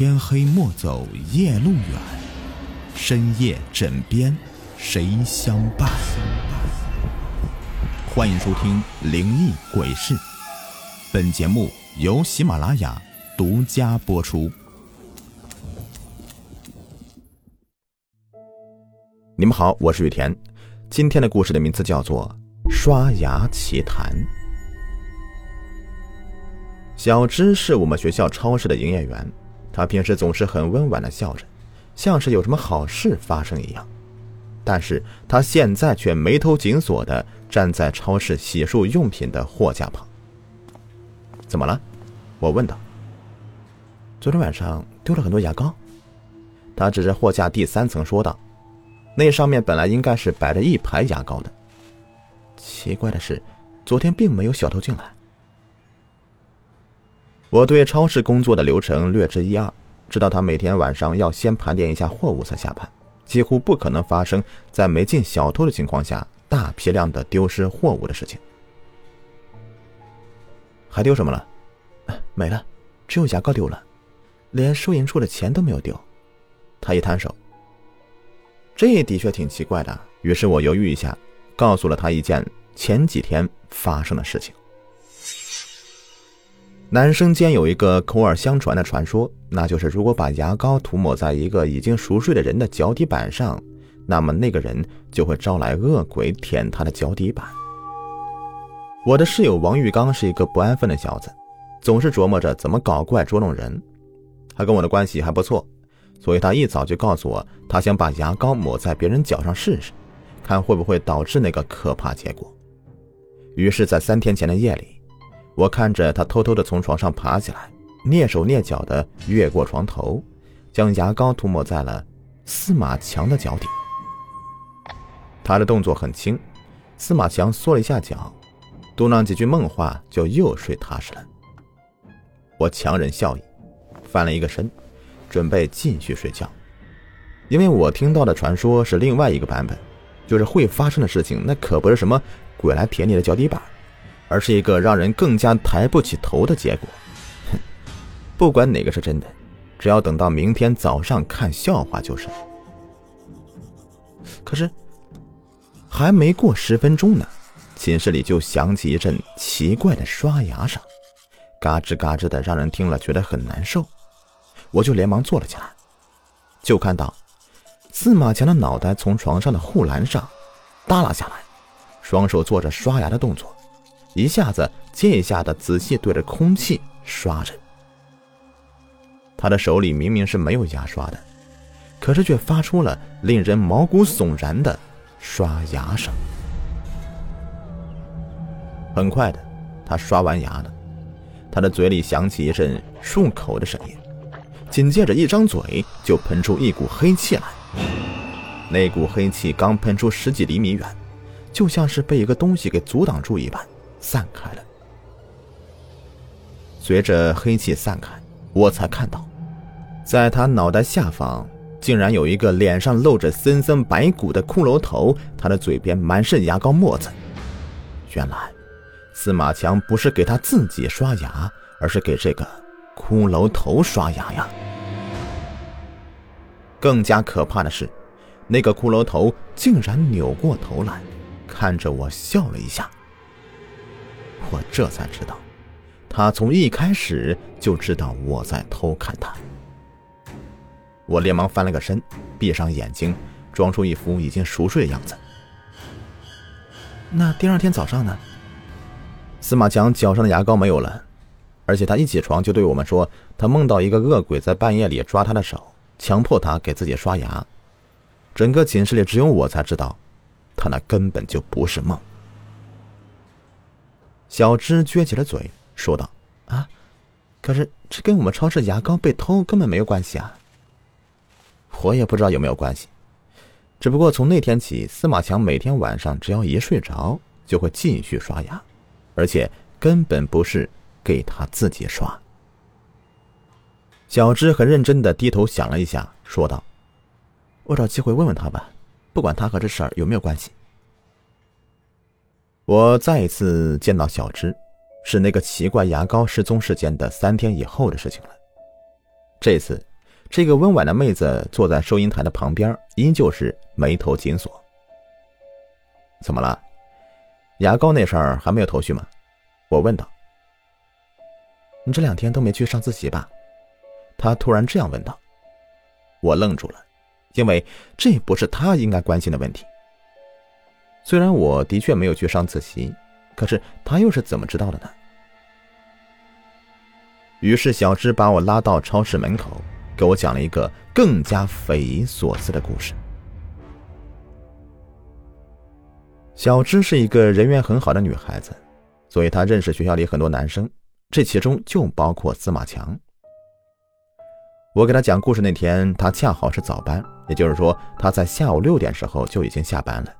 天黑莫走夜路远，深夜枕边谁相伴？欢迎收听《灵异鬼事》，本节目由喜马拉雅独家播出。你们好，我是雨田。今天的故事的名字叫做《刷牙奇谈》。小芝是我们学校超市的营业员，他平时总是很温婉的笑着，像是有什么好事发生一样。但是他现在却眉头紧锁的站在超市洗漱用品的货架旁。怎么了？我问道。昨天晚上丢了很多牙膏，他指着货架第三层说道。那上面本来应该是摆着一排牙膏的。奇怪的是，昨天并没有小偷进来。我对超市工作的流程略知一二，知道他每天晚上要先盘点一下货物才下班，几乎不可能发生在没进小偷的情况下大批量的丢失货物的事情。还丢什么了？没了，只有牙膏丢了，连收银处的钱都没有丢。他一摊手，这的确挺奇怪的。于是我犹豫一下，告诉了他一件前几天发生的事情。男生间有一个口耳相传的传说，那就是如果把牙膏涂抹在一个已经熟睡的人的脚底板上，那么那个人就会招来恶鬼舔他的脚底板。我的室友王玉刚是一个不安分的小子，总是琢磨着怎么搞怪捉弄人。他跟我的关系还不错，所以他一早就告诉我，他想把牙膏抹在别人脚上试试，看会不会导致那个可怕结果。于是，在三天前的夜里。我看着他偷偷的从床上爬起来，蹑手蹑脚的越过床头，将牙膏涂抹在了司马强的脚底。他的动作很轻，司马强缩了一下脚，嘟囔几句梦话，就又睡踏实了。我强忍笑意，翻了一个身，准备继续睡觉。因为我听到的传说是另外一个版本，就是会发生的事情，那可不是什么鬼来舔你的脚底板。而是一个让人更加抬不起头的结果。哼，不管哪个是真的，只要等到明天早上看笑话就是。可是，还没过十分钟呢，寝室里就响起一阵奇怪的刷牙声，嘎吱嘎吱的，让人听了觉得很难受。我就连忙坐了起来，就看到司马强的脑袋从床上的护栏上耷拉下来，双手做着刷牙的动作。一下子接一下的仔细对着空气刷着，他的手里明明是没有牙刷的，可是却发出了令人毛骨悚然的刷牙声。很快的，他刷完牙了，他的嘴里响起一阵漱口的声音，紧接着一张嘴就喷出一股黑气来。那股黑气刚喷出十几厘米远，就像是被一个东西给阻挡住一般。散开了。随着黑气散开，我才看到，在他脑袋下方竟然有一个脸上露着森森白骨的骷髅头，他的嘴边满是牙膏沫子。原来，司马强不是给他自己刷牙，而是给这个骷髅头刷牙呀。更加可怕的是，那个骷髅头竟然扭过头来，看着我笑了一下。我这才知道，他从一开始就知道我在偷看他。我连忙翻了个身，闭上眼睛，装出一副已经熟睡的样子。那第二天早上呢？司马强脚上的牙膏没有了，而且他一起床就对我们说，他梦到一个恶鬼在半夜里抓他的手，强迫他给自己刷牙。整个寝室里只有我才知道，他那根本就不是梦。小芝撅起了嘴，说道：“啊，可是这跟我们超市牙膏被偷根本没有关系啊！我也不知道有没有关系，只不过从那天起，司马强每天晚上只要一睡着，就会继续刷牙，而且根本不是给他自己刷。”小芝很认真的低头想了一下，说道：“我找机会问问他吧，不管他和这事儿有没有关系。”我再一次见到小芝，是那个奇怪牙膏失踪事件的三天以后的事情了。这次这个温婉的妹子坐在收银台的旁边，依旧是眉头紧锁。怎么了？牙膏那事儿还没有头绪吗？我问道。你这两天都没去上自习吧？他突然这样问道。我愣住了，因为这不是他应该关心的问题。虽然我的确没有去上自习，可是他又是怎么知道的呢？于是小芝把我拉到超市门口。给我讲了一个更加匪夷所思的故事。小芝是一个人缘很好的女孩子，所以她认识学校里很多男生，这其中就包括司马强。我给她讲故事那天，她恰好是早班，也就是说她在下午六点时候就已经下班了，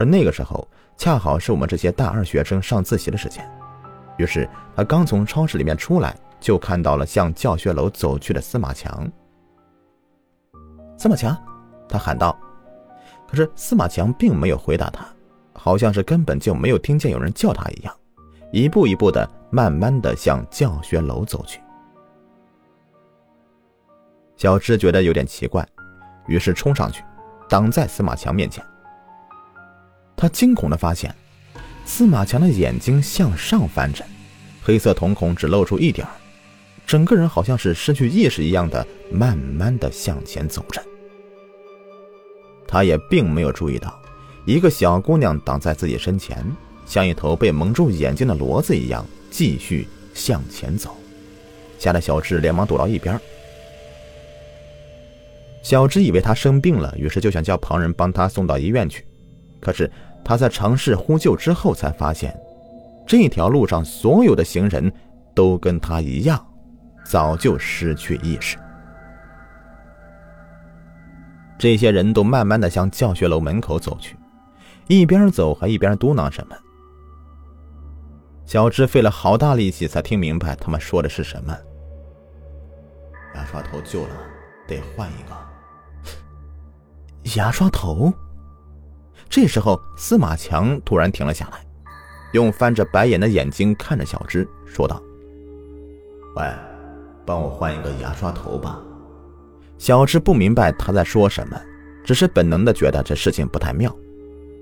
而那个时候恰好是我们这些大二学生上自习的时间。于是他刚从超市里面出来。就看到了向教学楼走去的司马强。司马强，他喊道。可是司马强并没有回答他，好像是根本就没有听见有人叫他一样，一步一步的慢慢的向教学楼走去。小智觉得有点奇怪，于是冲上去，挡在司马强面前。他惊恐的发现，司马强的眼睛向上翻着，黑色瞳孔只露出一点。整个人好像是失去意识一样的，慢慢的向前走着。他也并没有注意到，一个小姑娘挡在自己身前，像一头被蒙住眼睛的骡子一样，继续向前走，吓得小智连忙躲到一边。小智以为他生病了，于是就想叫旁人帮他送到医院去。可是他在尝试呼救之后，才发现，这条路上所有的行人都跟他一样。早就失去意识。这些人都慢慢的向教学楼门口走去，一边走还一边嘟囔什么。小芝费了好大力气才听明白他们说的是什么。牙刷头旧了，得换一个。牙刷头。这时候，司马强突然停了下来，用翻着白眼的眼睛看着小芝，说道：“喂。”帮我换一个牙刷头吧。小芝不明白他在说什么，只是本能的觉得这事情不太妙，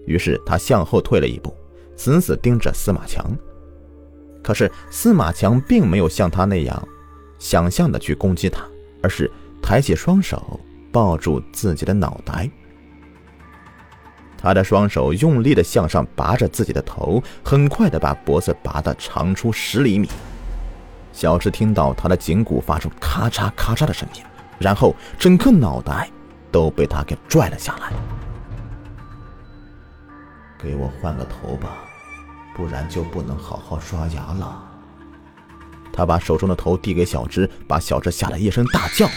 于是他向后退了一步，死死盯着司马强。可是司马强并没有像他那样想象的去攻击他，而是抬起双手抱住自己的脑袋。他的双手用力的向上拔着自己的头，很快的把脖子拔得长出十厘米。小智听到他的颈骨发出咔嚓咔嚓的声音，然后整个脑袋都被他给拽了下来。给我换个头吧，不然就不能好好刷牙了。他把手中的头递给小智，把小智吓得一声大叫，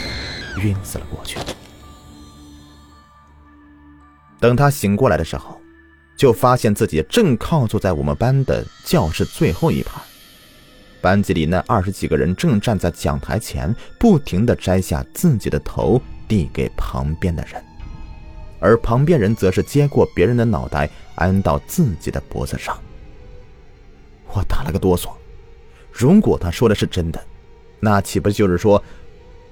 晕死了过去。等他醒过来的时候，就发现自己正靠坐在我们班的教室最后一排。班级里那二十几个人正站在讲台前，不停地摘下自己的头递给旁边的人，而旁边人则是接过别人的脑袋安到自己的脖子上。我打了个哆嗦，如果他说的是真的，那岂不就是说，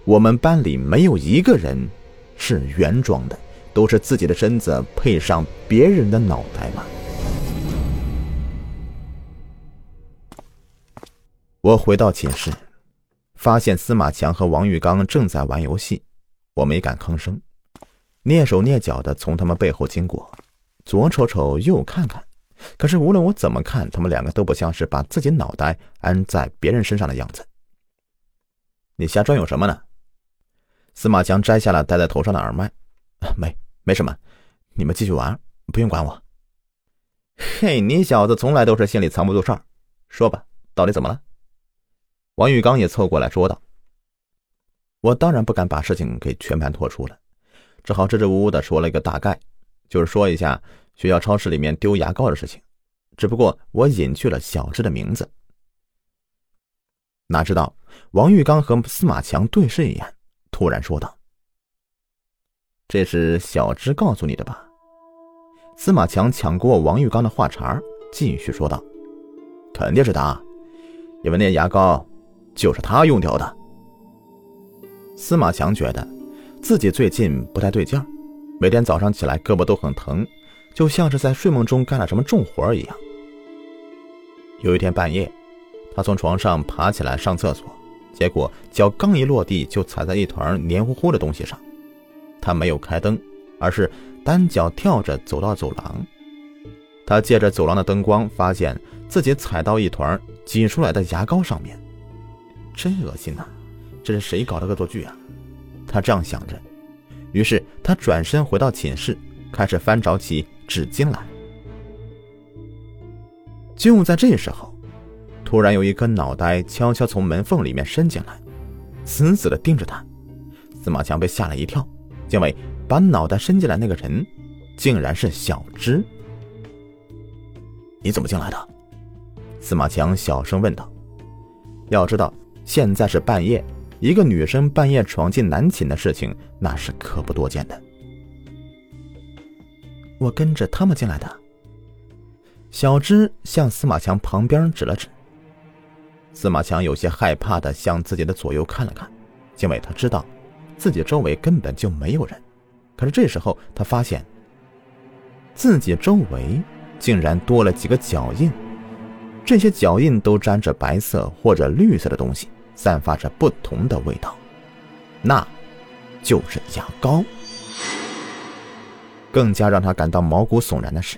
我们班里没有一个人是原装的，都是自己的身子配上别人的脑袋吗？我回到寝室，发现司马强和王玉刚正在玩游戏，我没敢吭声，蹑手蹑脚的从他们背后经过，左瞅瞅右看看，可是无论我怎么看，他们两个都不像是把自己脑袋安在别人身上的样子。你瞎转悠什么呢？司马强摘下了戴在头上的耳麦，没，没什么，你们继续玩，不用管我。嘿，你小子从来都是心里藏不住事儿，说吧，到底怎么了？王玉刚也凑过来说道：“我当然不敢把事情给全盘托出了，只好支支吾吾的说了一个大概，就是说一下学校超市里面丢牙膏的事情。只不过我隐去了小智的名字。哪知道王玉刚和司马强对视一眼，突然说道：‘这是小芝告诉你的吧？’司马强抢过王玉刚的话茬，继续说道：‘肯定是他，因为那牙膏。’”就是他用掉的。司马强觉得自己最近不太对劲儿，每天早上起来胳膊都很疼，就像是在睡梦中干了什么重活一样。有一天半夜，他从床上爬起来上厕所，结果脚刚一落地就踩在一团黏糊糊的东西上。他没有开灯，而是单脚跳着走到走廊。他借着走廊的灯光，发现自己踩到一团挤出来的牙膏上面，真恶心呐！这是谁搞的恶作剧啊？他这样想着，于是他转身回到寝室，开始翻找起纸巾来。就在这时候，突然有一颗脑袋悄悄从门缝里面伸进来，死死的盯着他。司马强被吓了一跳，因为把脑袋伸进来那个人，竟然是小芝。你怎么进来的？司马强小声问道。要知道，现在是半夜。一个女生半夜闯进男寝的事情，那是可不多见的。我跟着他们进来的。小芝向司马强旁边指了指。司马强有些害怕的向自己的左右看了看，因为他知道自己周围根本就没有人。可是这时候他发现，自己周围竟然多了几个脚印，这些脚印都沾着白色或者绿色的东西。散发着不同的味道，那，就是牙膏。更加让他感到毛骨悚然的是，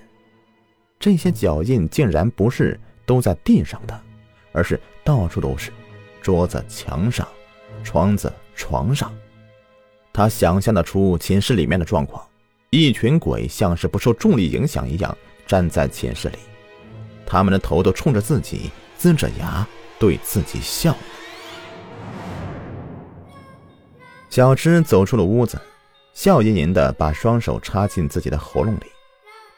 这些脚印竟然不是都在地上的，而是到处都是，桌子、墙上、窗子、床上。他想象得出寝室里面的状况，一群鬼像是不受重力影响一样站在寝室里，他们的头都冲着自己，呲着牙对自己笑。小芝走出了屋子，笑吟吟的把双手插进自己的喉咙里，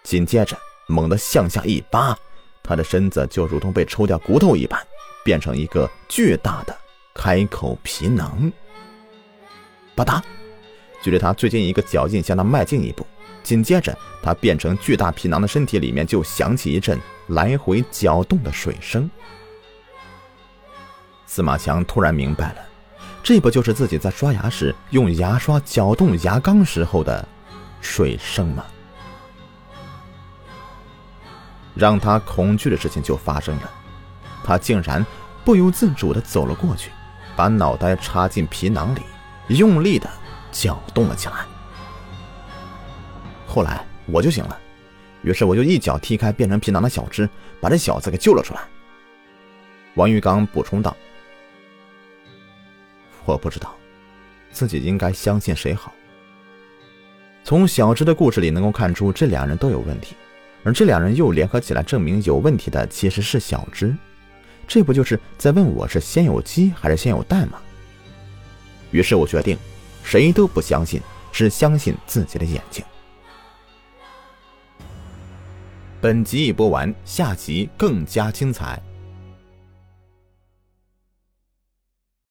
紧接着猛地向下一扒，他的身子就如同被抽掉骨头一般，变成一个巨大的开口皮囊。吧嗒，距离他最近一个脚印向他迈进一步，紧接着他变成巨大皮囊的身体里面就响起一阵来回搅动的水声。司马强突然明白了。这不就是自己在刷牙时用牙刷搅动牙缸时候的水声吗？让他恐惧的事情就发生了，他竟然不由自主的走了过去，把脑袋插进皮囊里，用力的搅动了起来。后来我就醒了，于是我就一脚踢开变成皮囊的小芝，把这小子给救了出来。王玉刚补充道。我不知道，自己应该相信谁好。从小芝的故事里能够看出，这两人都有问题，而这两人又联合起来证明有问题的其实是小芝，这不就是在问我是先有鸡还是先有蛋吗？于是我决定，谁都不相信，只相信自己的眼睛。本集已播完，下集更加精彩。